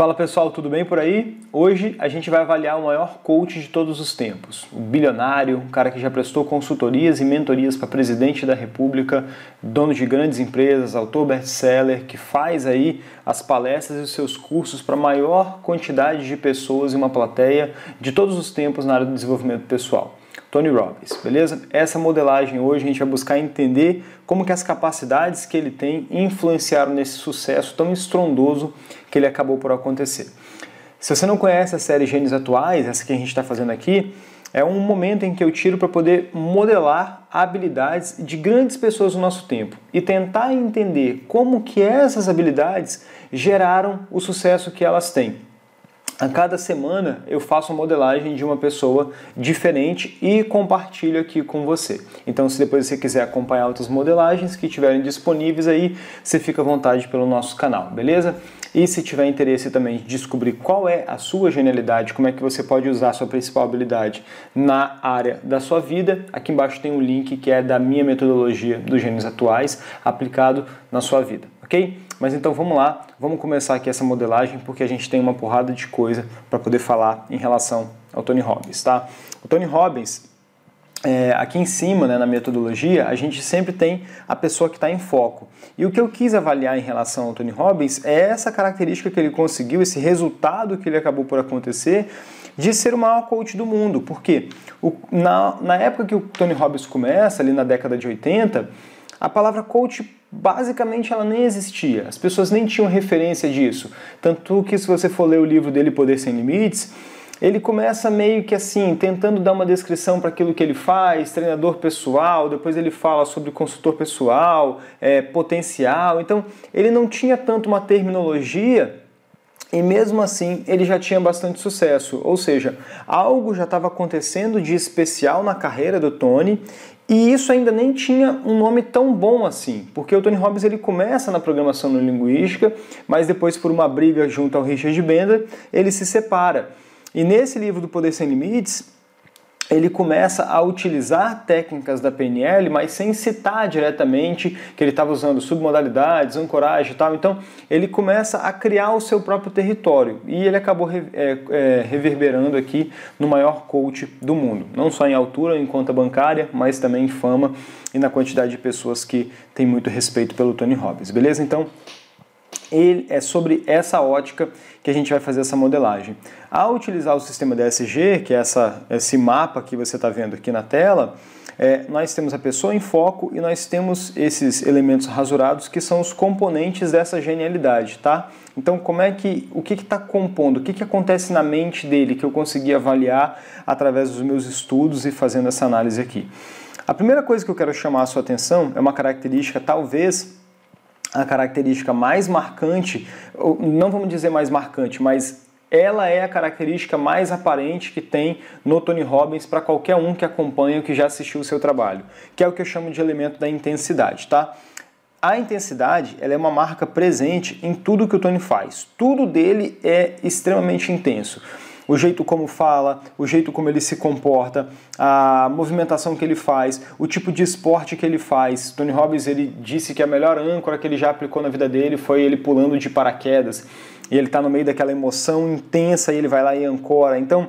Fala pessoal, tudo bem por aí? Hoje a gente vai avaliar o maior coach de todos os tempos, o bilionário, um cara que já prestou consultorias e mentorias para presidente da República, dono de grandes empresas, autor best-seller, que faz aí as palestras e os seus cursos para a maior quantidade de pessoas e uma plateia de todos os tempos na área do desenvolvimento pessoal. Tony Robbins, beleza? Essa modelagem hoje a gente vai buscar entender como que as capacidades que ele tem influenciaram nesse sucesso tão estrondoso que ele acabou por acontecer. Se você não conhece a série Genes Atuais, essa que a gente está fazendo aqui, é um momento em que eu tiro para poder modelar habilidades de grandes pessoas do nosso tempo e tentar entender como que essas habilidades geraram o sucesso que elas têm a cada semana eu faço uma modelagem de uma pessoa diferente e compartilho aqui com você. Então, se depois você quiser acompanhar outras modelagens que estiverem disponíveis aí, você fica à vontade pelo nosso canal, beleza? E se tiver interesse também de descobrir qual é a sua genialidade, como é que você pode usar a sua principal habilidade na área da sua vida, aqui embaixo tem um link que é da minha metodologia dos gênios atuais aplicado na sua vida, ok? Mas então vamos lá, vamos começar aqui essa modelagem porque a gente tem uma porrada de coisa para poder falar em relação ao Tony Robbins, tá? O Tony Robbins, é, aqui em cima, né, na metodologia, a gente sempre tem a pessoa que está em foco. E o que eu quis avaliar em relação ao Tony Robbins é essa característica que ele conseguiu, esse resultado que ele acabou por acontecer de ser o maior coach do mundo. Porque na, na época que o Tony Robbins começa, ali na década de 80, a palavra coach basicamente ela nem existia. As pessoas nem tinham referência disso. Tanto que se você for ler o livro dele Poder Sem Limites, ele começa meio que assim, tentando dar uma descrição para aquilo que ele faz, treinador pessoal, depois ele fala sobre consultor pessoal, é, potencial. Então, ele não tinha tanto uma terminologia e mesmo assim ele já tinha bastante sucesso, ou seja, algo já estava acontecendo de especial na carreira do Tony e isso ainda nem tinha um nome tão bom assim, porque o Tony Robbins ele começa na programação linguística, mas depois por uma briga junto ao Richard Bender, ele se separa. E nesse livro do Poder Sem Limites, ele começa a utilizar técnicas da PNL, mas sem citar diretamente que ele estava usando submodalidades, ancoragem e tal. Então, ele começa a criar o seu próprio território e ele acabou é, é, reverberando aqui no maior coach do mundo, não só em altura, em conta bancária, mas também em fama e na quantidade de pessoas que tem muito respeito pelo Tony Robbins, beleza? Então, ele é sobre essa ótica que a gente vai fazer essa modelagem. Ao utilizar o sistema DSG, que é essa, esse mapa que você está vendo aqui na tela, é, nós temos a pessoa em foco e nós temos esses elementos rasurados que são os componentes dessa genialidade, tá? Então, como é que o que está compondo, o que, que acontece na mente dele que eu consegui avaliar através dos meus estudos e fazendo essa análise aqui? A primeira coisa que eu quero chamar a sua atenção é uma característica talvez a característica mais marcante, não vamos dizer mais marcante, mas ela é a característica mais aparente que tem no Tony Robbins para qualquer um que acompanha ou que já assistiu o seu trabalho, que é o que eu chamo de elemento da intensidade, tá? A intensidade ela é uma marca presente em tudo que o Tony faz. Tudo dele é extremamente intenso o jeito como fala, o jeito como ele se comporta, a movimentação que ele faz, o tipo de esporte que ele faz. Tony Robbins ele disse que a melhor âncora que ele já aplicou na vida dele foi ele pulando de paraquedas. E ele está no meio daquela emoção intensa e ele vai lá e ancora. Então,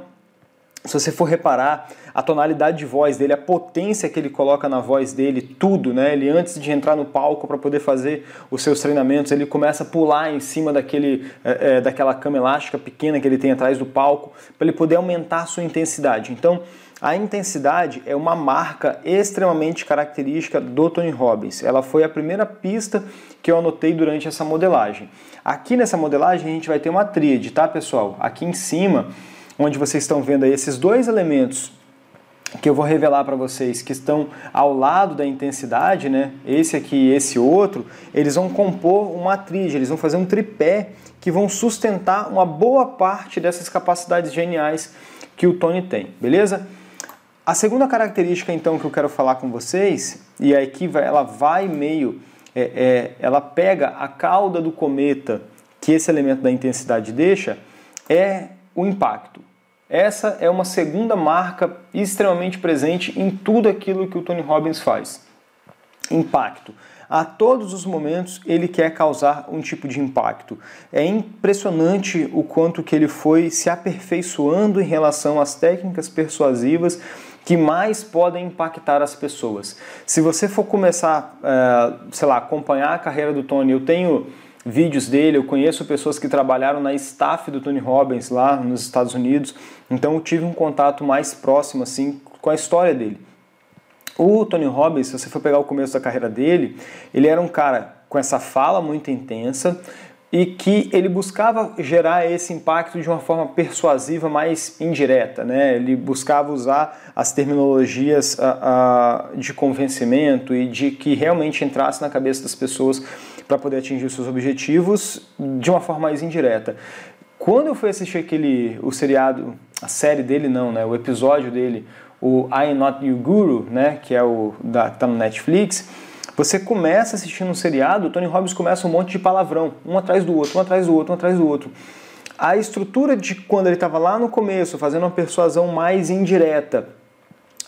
se você for reparar, a tonalidade de voz dele, a potência que ele coloca na voz dele, tudo, né? Ele antes de entrar no palco para poder fazer os seus treinamentos, ele começa a pular em cima daquele, é, é, daquela cama elástica pequena que ele tem atrás do palco, para ele poder aumentar a sua intensidade. Então, a intensidade é uma marca extremamente característica do Tony Robbins. Ela foi a primeira pista que eu anotei durante essa modelagem. Aqui nessa modelagem a gente vai ter uma tríade, tá, pessoal? Aqui em cima onde vocês estão vendo aí esses dois elementos que eu vou revelar para vocês que estão ao lado da intensidade, né? Esse aqui e esse outro, eles vão compor uma tríade, eles vão fazer um tripé que vão sustentar uma boa parte dessas capacidades geniais que o Tony tem, beleza? A segunda característica então que eu quero falar com vocês, e aqui ela vai meio, é, é, ela pega a cauda do cometa que esse elemento da intensidade deixa, é o impacto. Essa é uma segunda marca extremamente presente em tudo aquilo que o Tony Robbins faz. Impacto. a todos os momentos ele quer causar um tipo de impacto. É impressionante o quanto que ele foi se aperfeiçoando em relação às técnicas persuasivas que mais podem impactar as pessoas. Se você for começar, uh, sei lá, acompanhar a carreira do Tony, eu tenho vídeos dele, eu conheço pessoas que trabalharam na staff do Tony Robbins lá nos Estados Unidos, então eu tive um contato mais próximo assim com a história dele. O Tony Robbins, se você for pegar o começo da carreira dele, ele era um cara com essa fala muito intensa, e que ele buscava gerar esse impacto de uma forma persuasiva mais indireta, né? Ele buscava usar as terminologias uh, uh, de convencimento e de que realmente entrasse na cabeça das pessoas para poder atingir os seus objetivos de uma forma mais indireta. Quando eu fui assistir aquele o seriado, a série dele não, né? O episódio dele, o I Am Not Your Guru, né? Que é o da tá no Netflix você começa assistindo um seriado, o Tony Robbins começa um monte de palavrão, um atrás do outro, um atrás do outro, um atrás do outro. A estrutura de quando ele estava lá no começo, fazendo uma persuasão mais indireta,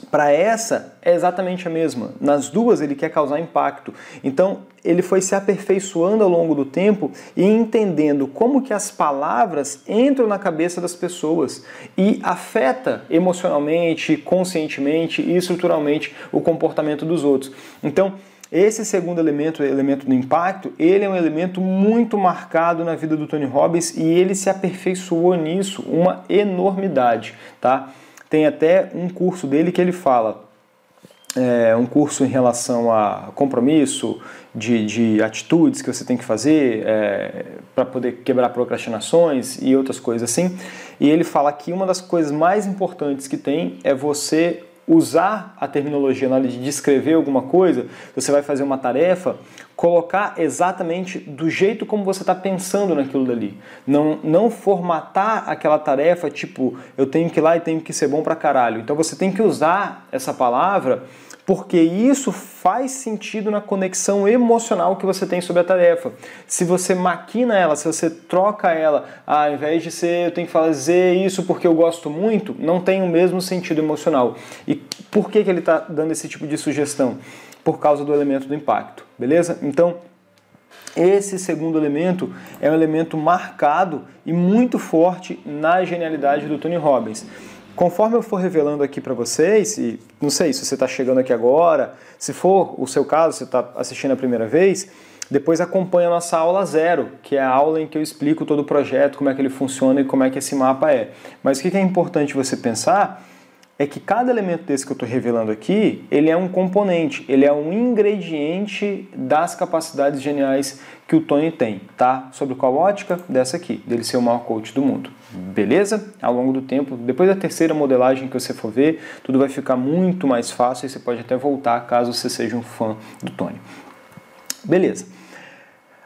para essa é exatamente a mesma. Nas duas ele quer causar impacto. Então ele foi se aperfeiçoando ao longo do tempo e entendendo como que as palavras entram na cabeça das pessoas e afeta emocionalmente, conscientemente e estruturalmente o comportamento dos outros. Então esse segundo elemento, o elemento do impacto, ele é um elemento muito marcado na vida do Tony Robbins e ele se aperfeiçoou nisso uma enormidade, tá? Tem até um curso dele que ele fala, é, um curso em relação a compromisso, de, de atitudes que você tem que fazer é, para poder quebrar procrastinações e outras coisas assim. E ele fala que uma das coisas mais importantes que tem é você usar a terminologia na hora de descrever alguma coisa, você vai fazer uma tarefa, colocar exatamente do jeito como você está pensando naquilo dali. Não, não formatar aquela tarefa tipo, eu tenho que ir lá e tenho que ser bom pra caralho. Então você tem que usar essa palavra porque isso faz sentido na conexão emocional que você tem sobre a tarefa. Se você maquina ela, se você troca ela, ah, ao invés de ser eu tenho que fazer isso porque eu gosto muito, não tem o mesmo sentido emocional. E por que, que ele está dando esse tipo de sugestão? Por causa do elemento do impacto, beleza? Então, esse segundo elemento é um elemento marcado e muito forte na genialidade do Tony Robbins. Conforme eu for revelando aqui para vocês, e não sei se você está chegando aqui agora, se for o seu caso, você está assistindo a primeira vez, depois acompanha a nossa aula zero, que é a aula em que eu explico todo o projeto, como é que ele funciona e como é que esse mapa é. Mas o que é importante você pensar é que cada elemento desse que eu estou revelando aqui, ele é um componente, ele é um ingrediente das capacidades geniais que o Tony tem, tá? Sobre qual ótica? Dessa aqui, dele ser o maior coach do mundo. Beleza? Ao longo do tempo, depois da terceira modelagem que você for ver, tudo vai ficar muito mais fácil e você pode até voltar caso você seja um fã do Tony. Beleza.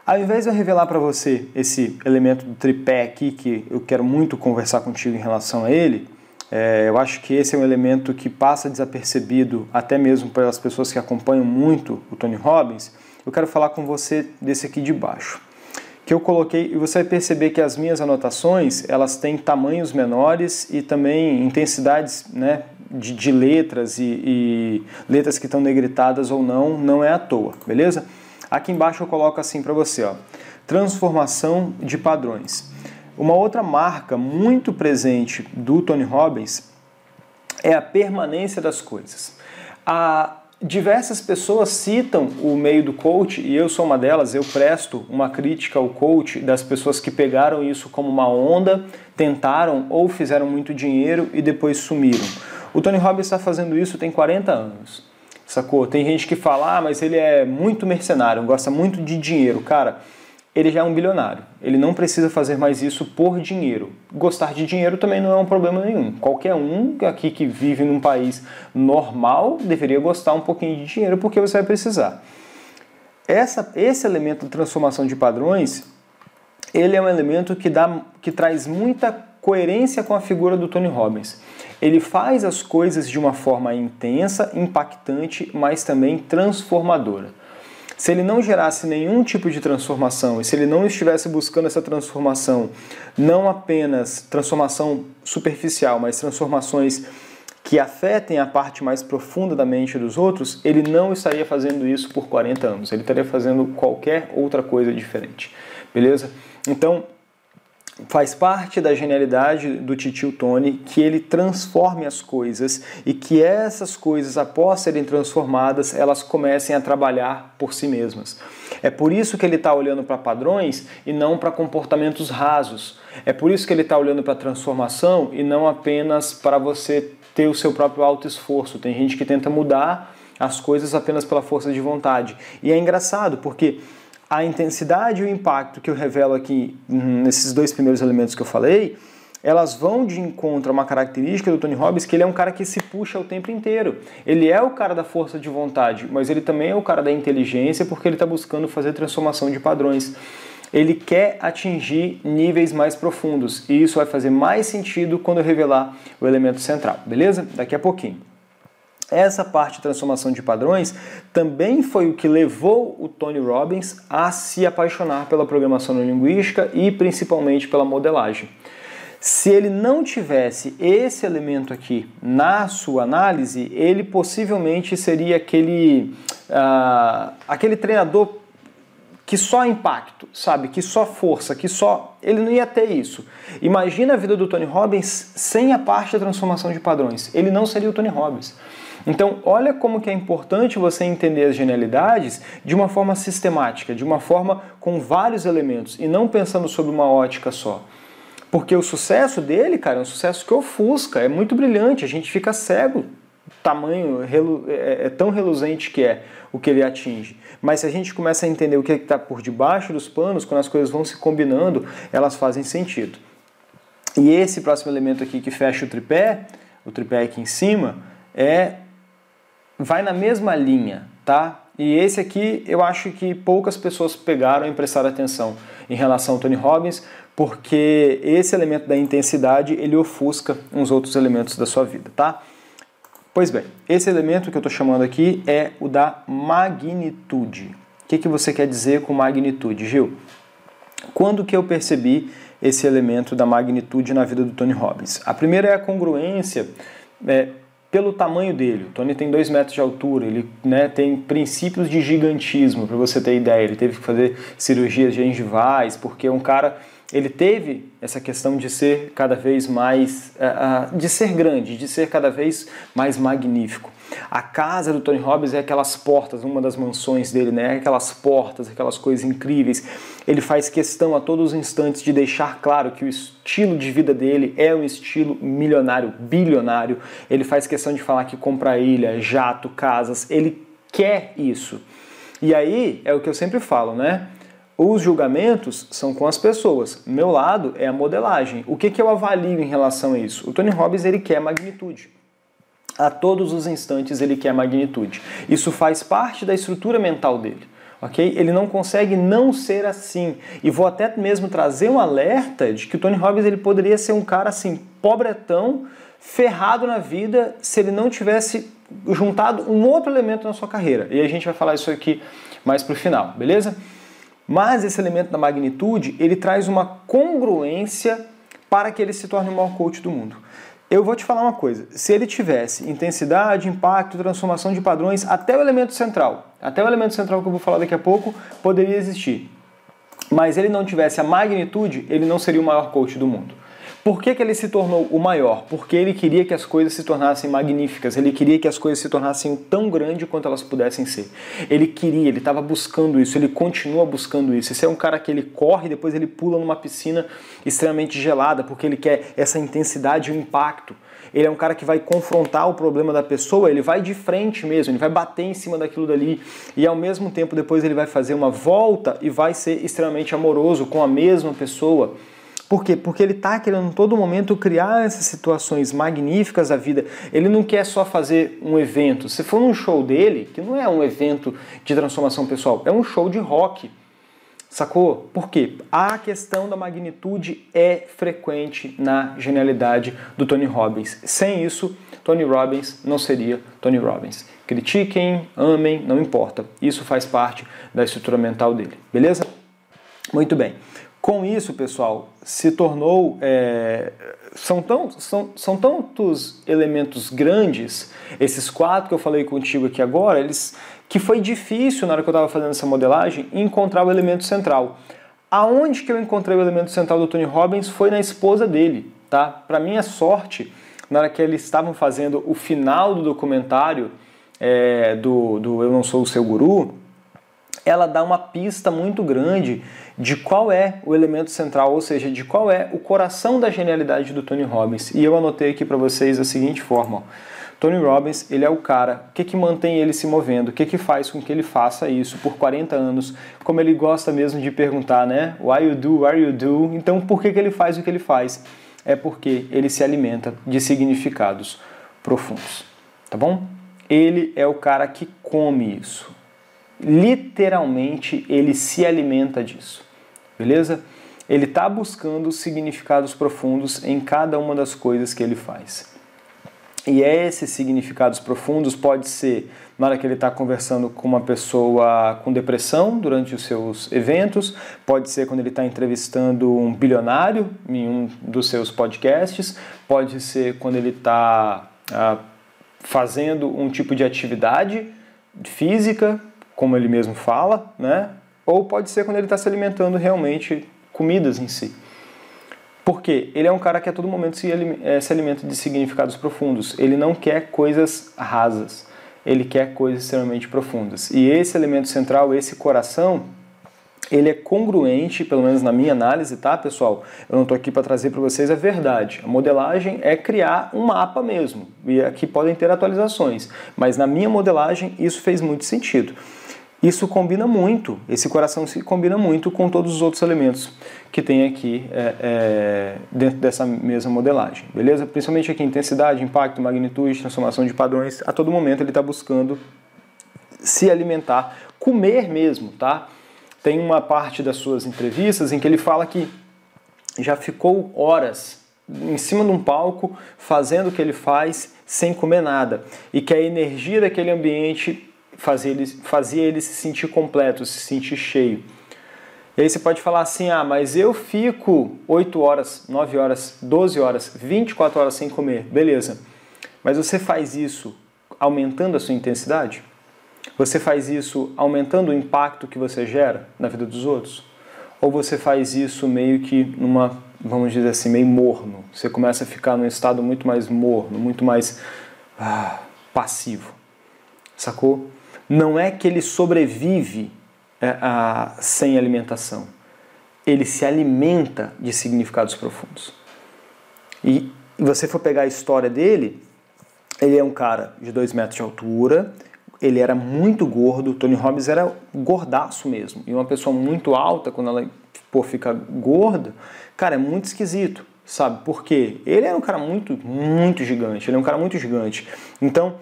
Ao invés de eu revelar para você esse elemento do tripé aqui, que eu quero muito conversar contigo em relação a ele, é, eu acho que esse é um elemento que passa desapercebido até mesmo pelas pessoas que acompanham muito o Tony Robbins. Eu quero falar com você desse aqui de baixo, que eu coloquei e você vai perceber que as minhas anotações elas têm tamanhos menores e também intensidades, né, de, de letras e, e letras que estão negritadas ou não, não é à toa, beleza? Aqui embaixo eu coloco assim para você, ó, transformação de padrões. Uma outra marca muito presente do Tony Robbins é a permanência das coisas. A diversas pessoas citam o meio do coach e eu sou uma delas. Eu presto uma crítica ao coach das pessoas que pegaram isso como uma onda, tentaram ou fizeram muito dinheiro e depois sumiram. O Tony Robbins está fazendo isso tem 40 anos. Sacou? Tem gente que fala, ah, mas ele é muito mercenário, gosta muito de dinheiro. Cara, ele já é um bilionário. Ele não precisa fazer mais isso por dinheiro. Gostar de dinheiro também não é um problema nenhum. Qualquer um aqui que vive num país normal deveria gostar um pouquinho de dinheiro porque você vai precisar. Essa, esse elemento de transformação de padrões, ele é um elemento que, dá, que traz muita coerência com a figura do Tony Robbins. Ele faz as coisas de uma forma intensa, impactante, mas também transformadora. Se ele não gerasse nenhum tipo de transformação e se ele não estivesse buscando essa transformação, não apenas transformação superficial, mas transformações que afetem a parte mais profunda da mente dos outros, ele não estaria fazendo isso por 40 anos, ele estaria fazendo qualquer outra coisa diferente. Beleza? Então, faz parte da genialidade do Titio Tony que ele transforme as coisas e que essas coisas, após serem transformadas, elas comecem a trabalhar por si mesmas. É por isso que ele está olhando para padrões e não para comportamentos rasos. É por isso que ele está olhando para transformação e não apenas para você ter o seu próprio alto esforço. Tem gente que tenta mudar as coisas apenas pela força de vontade. E é engraçado porque a intensidade e o impacto que eu revelo aqui nesses dois primeiros elementos que eu falei, elas vão de encontro a uma característica do Tony Robbins que ele é um cara que se puxa o tempo inteiro. Ele é o cara da força de vontade, mas ele também é o cara da inteligência porque ele está buscando fazer transformação de padrões. Ele quer atingir níveis mais profundos e isso vai fazer mais sentido quando eu revelar o elemento central, beleza? Daqui a pouquinho. Essa parte de transformação de padrões também foi o que levou o Tony Robbins a se apaixonar pela programação neurolinguística e principalmente pela modelagem. Se ele não tivesse esse elemento aqui na sua análise, ele possivelmente seria aquele, uh, aquele treinador que só impacto, sabe? Que só força, que só. Ele não ia ter isso. Imagina a vida do Tony Robbins sem a parte da transformação de padrões. Ele não seria o Tony Robbins. Então, olha como que é importante você entender as genialidades de uma forma sistemática, de uma forma com vários elementos e não pensando sobre uma ótica só. Porque o sucesso dele, cara, é um sucesso que ofusca, é muito brilhante, a gente fica cego. Tamanho é, é tão reluzente que é o que ele atinge. Mas se a gente começa a entender o que é está por debaixo dos panos, quando as coisas vão se combinando, elas fazem sentido. E esse próximo elemento aqui que fecha o tripé, o tripé aqui em cima, é vai na mesma linha, tá? E esse aqui eu acho que poucas pessoas pegaram e prestaram atenção em relação ao Tony Robbins, porque esse elemento da intensidade ele ofusca uns outros elementos da sua vida, tá? Pois bem, esse elemento que eu estou chamando aqui é o da magnitude. O que, que você quer dizer com magnitude, Gil? Quando que eu percebi esse elemento da magnitude na vida do Tony Robbins? A primeira é a congruência é, pelo tamanho dele. O Tony tem 2 metros de altura, ele né, tem princípios de gigantismo, para você ter ideia. Ele teve que fazer cirurgias gengivais, porque é um cara ele teve essa questão de ser cada vez mais, uh, uh, de ser grande, de ser cada vez mais magnífico. A casa do Tony Robbins é aquelas portas, uma das mansões dele, né? Aquelas portas, aquelas coisas incríveis. Ele faz questão a todos os instantes de deixar claro que o estilo de vida dele é um estilo milionário, bilionário. Ele faz questão de falar que compra ilha, jato, casas. Ele quer isso. E aí é o que eu sempre falo, né? Os julgamentos são com as pessoas. Meu lado é a modelagem. O que, que eu avalio em relação a isso? O Tony Robbins ele quer magnitude. A todos os instantes ele quer magnitude. Isso faz parte da estrutura mental dele. Ok? Ele não consegue não ser assim. E vou até mesmo trazer um alerta de que o Tony Robbins ele poderia ser um cara assim, pobretão, ferrado na vida, se ele não tivesse juntado um outro elemento na sua carreira. E a gente vai falar isso aqui mais pro final, beleza? Mas esse elemento da magnitude, ele traz uma congruência para que ele se torne o maior coach do mundo. Eu vou te falar uma coisa, se ele tivesse intensidade, impacto, transformação de padrões, até o elemento central, até o elemento central que eu vou falar daqui a pouco, poderia existir. Mas ele não tivesse a magnitude, ele não seria o maior coach do mundo. Por que, que ele se tornou o maior? Porque ele queria que as coisas se tornassem magníficas, ele queria que as coisas se tornassem tão grandes quanto elas pudessem ser. Ele queria, ele estava buscando isso, ele continua buscando isso. Esse é um cara que ele corre e depois ele pula numa piscina extremamente gelada, porque ele quer essa intensidade e o impacto. Ele é um cara que vai confrontar o problema da pessoa, ele vai de frente mesmo, ele vai bater em cima daquilo dali e ao mesmo tempo depois ele vai fazer uma volta e vai ser extremamente amoroso com a mesma pessoa. Por quê? Porque ele está querendo em todo momento criar essas situações magníficas da vida. Ele não quer só fazer um evento. Se for um show dele, que não é um evento de transformação pessoal, é um show de rock. Sacou? Por quê? A questão da magnitude é frequente na genialidade do Tony Robbins. Sem isso, Tony Robbins não seria Tony Robbins. Critiquem, amem, não importa. Isso faz parte da estrutura mental dele. Beleza? Muito bem. Com isso, pessoal, se tornou. É, são, tão, são, são tantos elementos grandes, esses quatro que eu falei contigo aqui agora, eles que foi difícil na hora que eu estava fazendo essa modelagem encontrar o elemento central. Aonde que eu encontrei o elemento central do Tony Robbins foi na esposa dele, tá? Para minha sorte, na hora que eles estavam fazendo o final do documentário é, do, do Eu Não Sou o Seu Guru, ela dá uma pista muito grande de qual é o elemento central, ou seja, de qual é o coração da genialidade do Tony Robbins. E eu anotei aqui para vocês da seguinte forma: ó. Tony Robbins, ele é o cara, o que, que mantém ele se movendo, o que, que faz com que ele faça isso por 40 anos, como ele gosta mesmo de perguntar, né? Why you do, why you do? Então, por que, que ele faz o que ele faz? É porque ele se alimenta de significados profundos, tá bom? Ele é o cara que come isso. Literalmente, ele se alimenta disso, beleza? Ele está buscando significados profundos em cada uma das coisas que ele faz. E esses significados profundos pode ser na hora que ele está conversando com uma pessoa com depressão durante os seus eventos, pode ser quando ele está entrevistando um bilionário em um dos seus podcasts, pode ser quando ele está ah, fazendo um tipo de atividade física, como ele mesmo fala, né? Ou pode ser quando ele está se alimentando realmente comidas em si. Porque ele é um cara que a todo momento se, eh, se alimenta de significados profundos. Ele não quer coisas rasas. Ele quer coisas extremamente profundas. E esse elemento central, esse coração, ele é congruente, pelo menos na minha análise, tá, pessoal? Eu não estou aqui para trazer para vocês a verdade. A modelagem é criar um mapa mesmo. E aqui podem ter atualizações. Mas na minha modelagem, isso fez muito sentido. Isso combina muito, esse coração se combina muito com todos os outros elementos que tem aqui é, é, dentro dessa mesma modelagem, beleza? Principalmente aqui intensidade, impacto, magnitude, transformação de padrões, a todo momento ele está buscando se alimentar, comer mesmo, tá? Tem uma parte das suas entrevistas em que ele fala que já ficou horas em cima de um palco fazendo o que ele faz sem comer nada e que a energia daquele ambiente fazia ele, fazia ele se sentir completo, se sentir cheio. E aí você pode falar assim: ah, mas eu fico 8 horas, 9 horas, 12 horas, 24 horas sem comer. Beleza. Mas você faz isso aumentando a sua intensidade? Você faz isso aumentando o impacto que você gera na vida dos outros? Ou você faz isso meio que numa, vamos dizer assim, meio morno? Você começa a ficar num estado muito mais morno, muito mais ah, passivo. Sacou? Não é que ele sobrevive é, a, sem alimentação. Ele se alimenta de significados profundos. E você for pegar a história dele, ele é um cara de 2 metros de altura, ele era muito gordo, Tony Robbins era gordaço mesmo. E uma pessoa muito alta, quando ela pô, fica gorda, cara, é muito esquisito, sabe? Porque ele era um cara muito, muito gigante, ele é um cara muito gigante. Então,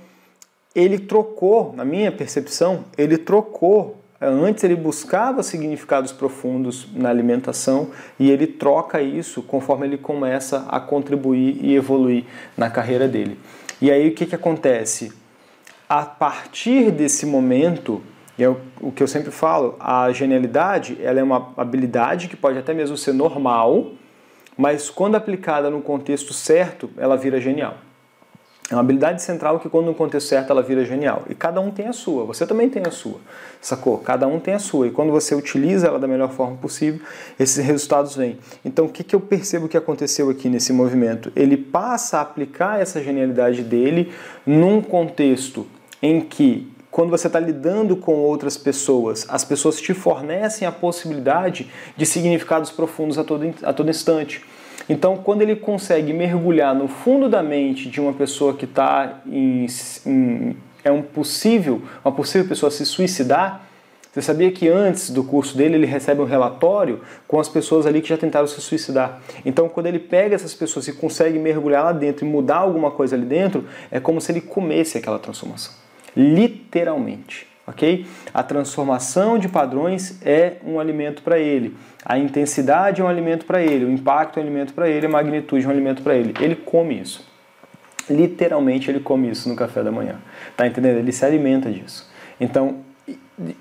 ele trocou, na minha percepção, ele trocou. Antes ele buscava significados profundos na alimentação e ele troca isso conforme ele começa a contribuir e evoluir na carreira dele. E aí o que, que acontece? A partir desse momento, e é o que eu sempre falo, a genialidade ela é uma habilidade que pode até mesmo ser normal, mas quando aplicada no contexto certo, ela vira genial. É uma habilidade central que, quando no contexto certo, ela vira genial. E cada um tem a sua. Você também tem a sua. Sacou? Cada um tem a sua. E quando você utiliza ela da melhor forma possível, esses resultados vêm. Então, o que, que eu percebo que aconteceu aqui nesse movimento? Ele passa a aplicar essa genialidade dele num contexto em que quando você está lidando com outras pessoas, as pessoas te fornecem a possibilidade de significados profundos a todo, a todo instante. Então, quando ele consegue mergulhar no fundo da mente de uma pessoa que está em, em, é um possível, uma possível pessoa se suicidar, você sabia que antes do curso dele ele recebe um relatório com as pessoas ali que já tentaram se suicidar. Então, quando ele pega essas pessoas e consegue mergulhar lá dentro e mudar alguma coisa ali dentro, é como se ele comesse aquela transformação. Literalmente ok? A transformação de padrões é um alimento para ele, a intensidade é um alimento para ele, o impacto é um alimento para ele, a magnitude é um alimento para ele. Ele come isso. Literalmente ele come isso no café da manhã. Tá entendendo? Ele se alimenta disso. Então,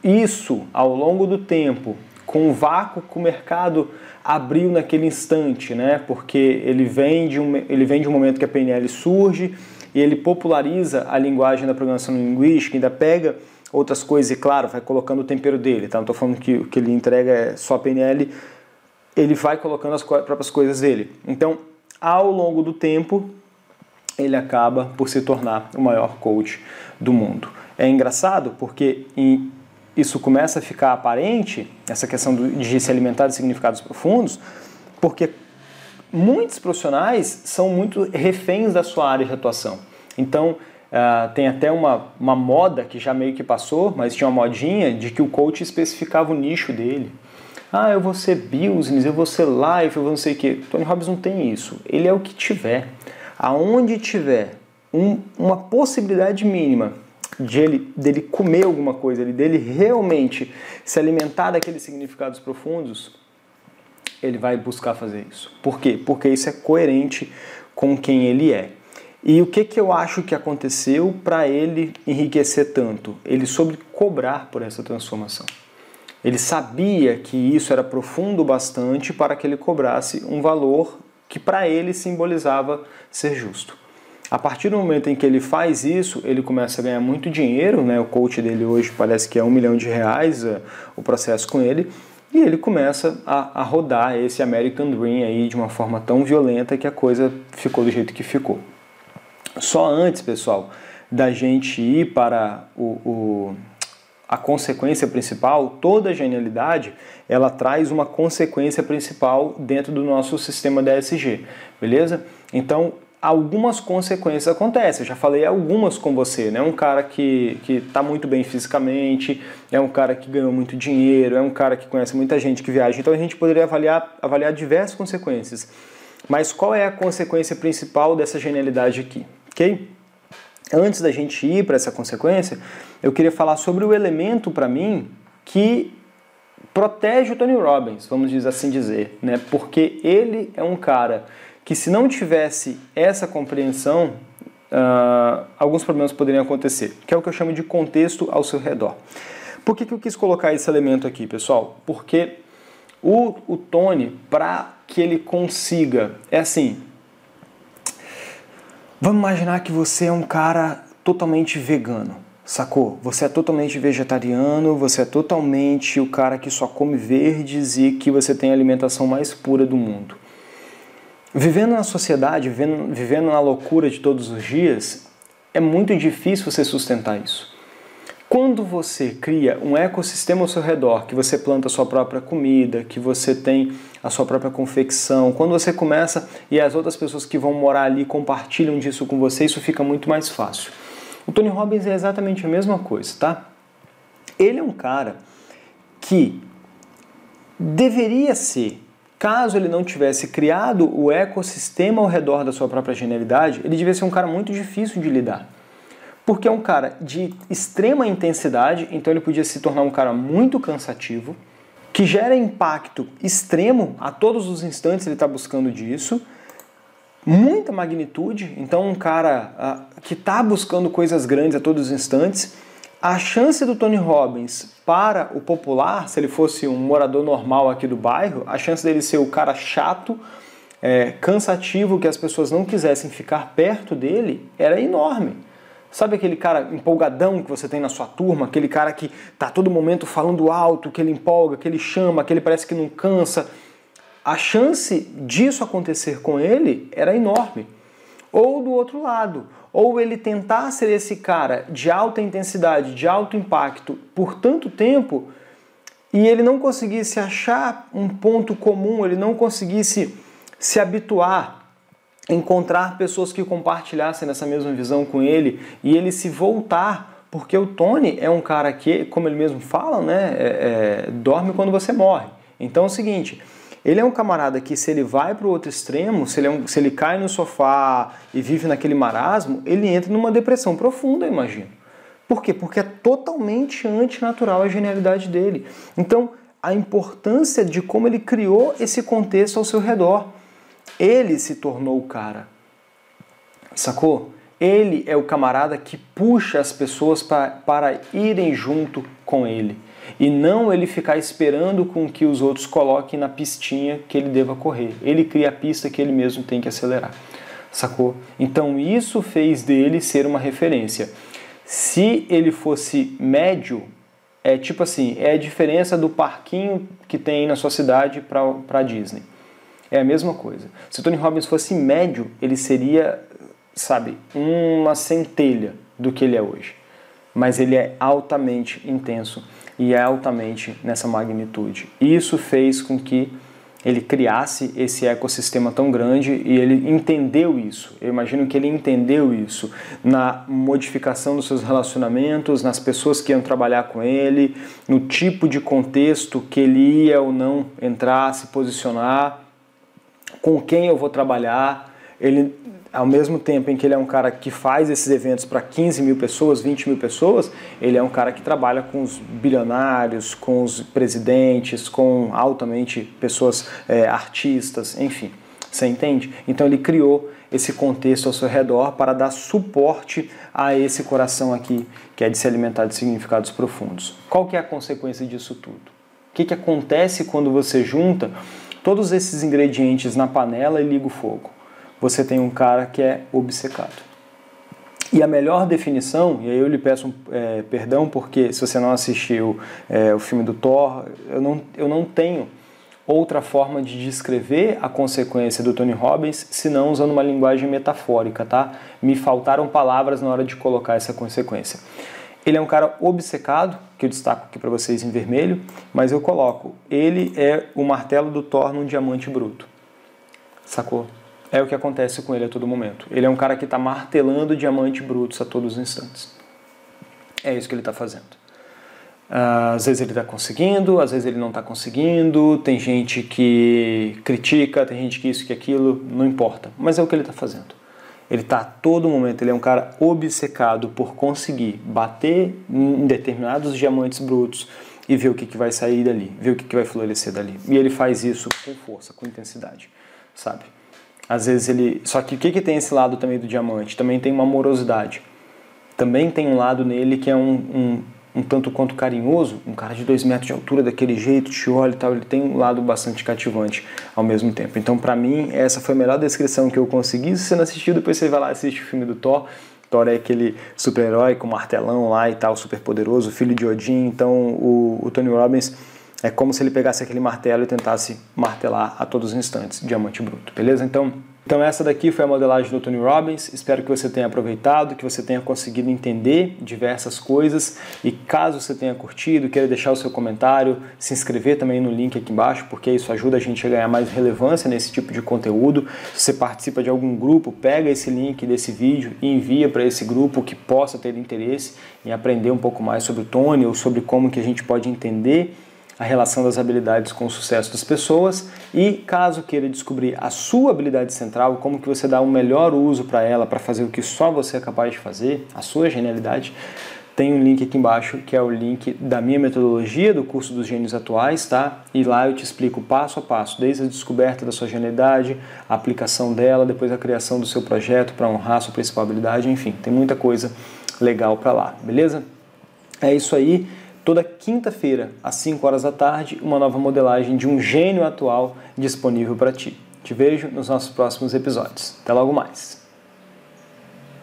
isso ao longo do tempo, com o vácuo que o mercado abriu naquele instante, né? Porque ele vem de um, ele vem de um momento que a PNL surge e ele populariza a linguagem da programação linguística, ainda pega outras coisas e, claro, vai colocando o tempero dele, tá? Não estou falando que o que ele entrega é só PNL, ele vai colocando as próprias coisas dele. Então, ao longo do tempo, ele acaba por se tornar o maior coach do mundo. É engraçado porque isso começa a ficar aparente, essa questão de se alimentar de significados profundos, porque muitos profissionais são muito reféns da sua área de atuação. Então, uh, tem até uma, uma moda que já meio que passou, mas tinha uma modinha de que o coach especificava o nicho dele. Ah, eu vou ser business, eu vou ser life, eu vou não sei o quê. Tony Robbins não tem isso. Ele é o que tiver aonde tiver um, uma possibilidade mínima de ele, dele comer alguma coisa, dele realmente se alimentar daqueles significados profundos, ele vai buscar fazer isso. Por quê? Porque isso é coerente com quem ele é. E o que, que eu acho que aconteceu para ele enriquecer tanto? Ele soube cobrar por essa transformação. Ele sabia que isso era profundo bastante para que ele cobrasse um valor que para ele simbolizava ser justo. A partir do momento em que ele faz isso, ele começa a ganhar muito dinheiro, né? O coach dele hoje parece que é um milhão de reais é, o processo com ele, e ele começa a, a, rodar esse American Dream aí de uma forma tão violenta que a coisa ficou do jeito que ficou. Só antes, pessoal, da gente ir para o, o a consequência principal, toda genialidade, ela traz uma consequência principal dentro do nosso sistema DSG, beleza? Então, algumas consequências acontecem. Eu já falei algumas com você, né? Um cara que que está muito bem fisicamente, é um cara que ganhou muito dinheiro, é um cara que conhece muita gente que viaja. Então a gente poderia avaliar avaliar diversas consequências. Mas qual é a consequência principal dessa genialidade aqui? OK? Antes da gente ir para essa consequência, eu queria falar sobre o elemento para mim que protege o Tony Robbins, vamos dizer assim dizer, né? Porque ele é um cara que se não tivesse essa compreensão, uh, alguns problemas poderiam acontecer, que é o que eu chamo de contexto ao seu redor. Por que, que eu quis colocar esse elemento aqui, pessoal? Porque o, o Tony, para que ele consiga, é assim, Vamos imaginar que você é um cara totalmente vegano, sacou? Você é totalmente vegetariano, você é totalmente o cara que só come verdes e que você tem a alimentação mais pura do mundo. Vivendo na sociedade, vivendo, vivendo na loucura de todos os dias, é muito difícil você sustentar isso. Quando você cria um ecossistema ao seu redor, que você planta a sua própria comida, que você tem a sua própria confecção, quando você começa e as outras pessoas que vão morar ali compartilham disso com você, isso fica muito mais fácil. O Tony Robbins é exatamente a mesma coisa, tá? Ele é um cara que deveria ser, caso ele não tivesse criado o ecossistema ao redor da sua própria genialidade, ele deveria ser um cara muito difícil de lidar porque é um cara de extrema intensidade, então ele podia se tornar um cara muito cansativo, que gera impacto extremo a todos os instantes ele está buscando disso, muita magnitude, então um cara uh, que está buscando coisas grandes a todos os instantes. A chance do Tony Robbins para o popular, se ele fosse um morador normal aqui do bairro, a chance dele ser o cara chato, é, cansativo, que as pessoas não quisessem ficar perto dele, era enorme. Sabe aquele cara empolgadão que você tem na sua turma, aquele cara que tá todo momento falando alto, que ele empolga, que ele chama, que ele parece que não cansa? A chance disso acontecer com ele era enorme. Ou do outro lado, ou ele tentar ser esse cara de alta intensidade, de alto impacto por tanto tempo e ele não conseguisse achar um ponto comum, ele não conseguisse se habituar encontrar pessoas que compartilhassem essa mesma visão com ele e ele se voltar, porque o Tony é um cara que, como ele mesmo fala, né, é, é, dorme quando você morre. Então é o seguinte, ele é um camarada que se ele vai para o outro extremo, se ele, é um, se ele cai no sofá e vive naquele marasmo, ele entra numa depressão profunda, eu imagino. Por quê? Porque é totalmente antinatural a genialidade dele. Então, a importância de como ele criou esse contexto ao seu redor. Ele se tornou o cara. Sacou? Ele é o camarada que puxa as pessoas pra, para irem junto com ele. E não ele ficar esperando com que os outros coloquem na pistinha que ele deva correr. Ele cria a pista que ele mesmo tem que acelerar. Sacou? Então isso fez dele ser uma referência. Se ele fosse médio, é tipo assim, é a diferença do parquinho que tem na sua cidade para a Disney. É a mesma coisa. Se Tony Robbins fosse médio, ele seria, sabe, uma centelha do que ele é hoje. Mas ele é altamente intenso e é altamente nessa magnitude. Isso fez com que ele criasse esse ecossistema tão grande e ele entendeu isso. Eu imagino que ele entendeu isso na modificação dos seus relacionamentos, nas pessoas que iam trabalhar com ele, no tipo de contexto que ele ia ou não entrar, se posicionar, com quem eu vou trabalhar. Ele ao mesmo tempo em que ele é um cara que faz esses eventos para 15 mil pessoas, 20 mil pessoas, ele é um cara que trabalha com os bilionários, com os presidentes, com altamente pessoas é, artistas, enfim. Você entende? Então ele criou esse contexto ao seu redor para dar suporte a esse coração aqui, que é de se alimentar de significados profundos. Qual que é a consequência disso tudo? O que, que acontece quando você junta todos esses ingredientes na panela e liga o fogo? você tem um cara que é obcecado. E a melhor definição, e aí eu lhe peço é, perdão porque se você não assistiu é, o filme do Thor, eu não, eu não tenho outra forma de descrever a consequência do Tony Robbins senão usando uma linguagem metafórica, tá? Me faltaram palavras na hora de colocar essa consequência. Ele é um cara obcecado, que eu destaco aqui para vocês em vermelho, mas eu coloco, ele é o martelo do Thor num diamante bruto. Sacou? é o que acontece com ele a todo momento. Ele é um cara que está martelando diamante brutos a todos os instantes. É isso que ele está fazendo. Às vezes ele está conseguindo, às vezes ele não está conseguindo. Tem gente que critica, tem gente que isso, que aquilo, não importa. Mas é o que ele está fazendo. Ele está a todo momento, ele é um cara obcecado por conseguir bater em determinados diamantes brutos e ver o que, que vai sair dali, ver o que, que vai florescer dali. E ele faz isso com força, com intensidade, sabe? Às vezes ele. Só que o que, que tem esse lado também do diamante? Também tem uma amorosidade. Também tem um lado nele que é um, um, um tanto quanto carinhoso. Um cara de dois metros de altura, daquele jeito, te olha e tal. Ele tem um lado bastante cativante ao mesmo tempo. Então, para mim, essa foi a melhor descrição que eu consegui. Se você não assistiu, depois você vai lá e assiste o filme do Thor. Thor é aquele super-herói com martelão lá e tal, super poderoso, filho de Odin. Então, o, o Tony Robbins é como se ele pegasse aquele martelo e tentasse martelar a todos os instantes, diamante bruto, beleza? Então, então essa daqui foi a modelagem do Tony Robbins. Espero que você tenha aproveitado, que você tenha conseguido entender diversas coisas. E caso você tenha curtido, queira deixar o seu comentário, se inscrever também no link aqui embaixo, porque isso ajuda a gente a ganhar mais relevância nesse tipo de conteúdo. Se você participa de algum grupo, pega esse link desse vídeo e envia para esse grupo que possa ter interesse em aprender um pouco mais sobre o Tony ou sobre como que a gente pode entender a relação das habilidades com o sucesso das pessoas e caso queira descobrir a sua habilidade central, como que você dá o um melhor uso para ela, para fazer o que só você é capaz de fazer, a sua genialidade, tem um link aqui embaixo que é o link da minha metodologia do curso dos gênios atuais, tá? E lá eu te explico passo a passo, desde a descoberta da sua genialidade, a aplicação dela, depois a criação do seu projeto para honrar sua principal habilidade, enfim, tem muita coisa legal para lá, beleza? É isso aí. Toda quinta-feira, às 5 horas da tarde, uma nova modelagem de um gênio atual disponível para ti. Te vejo nos nossos próximos episódios. Até logo mais!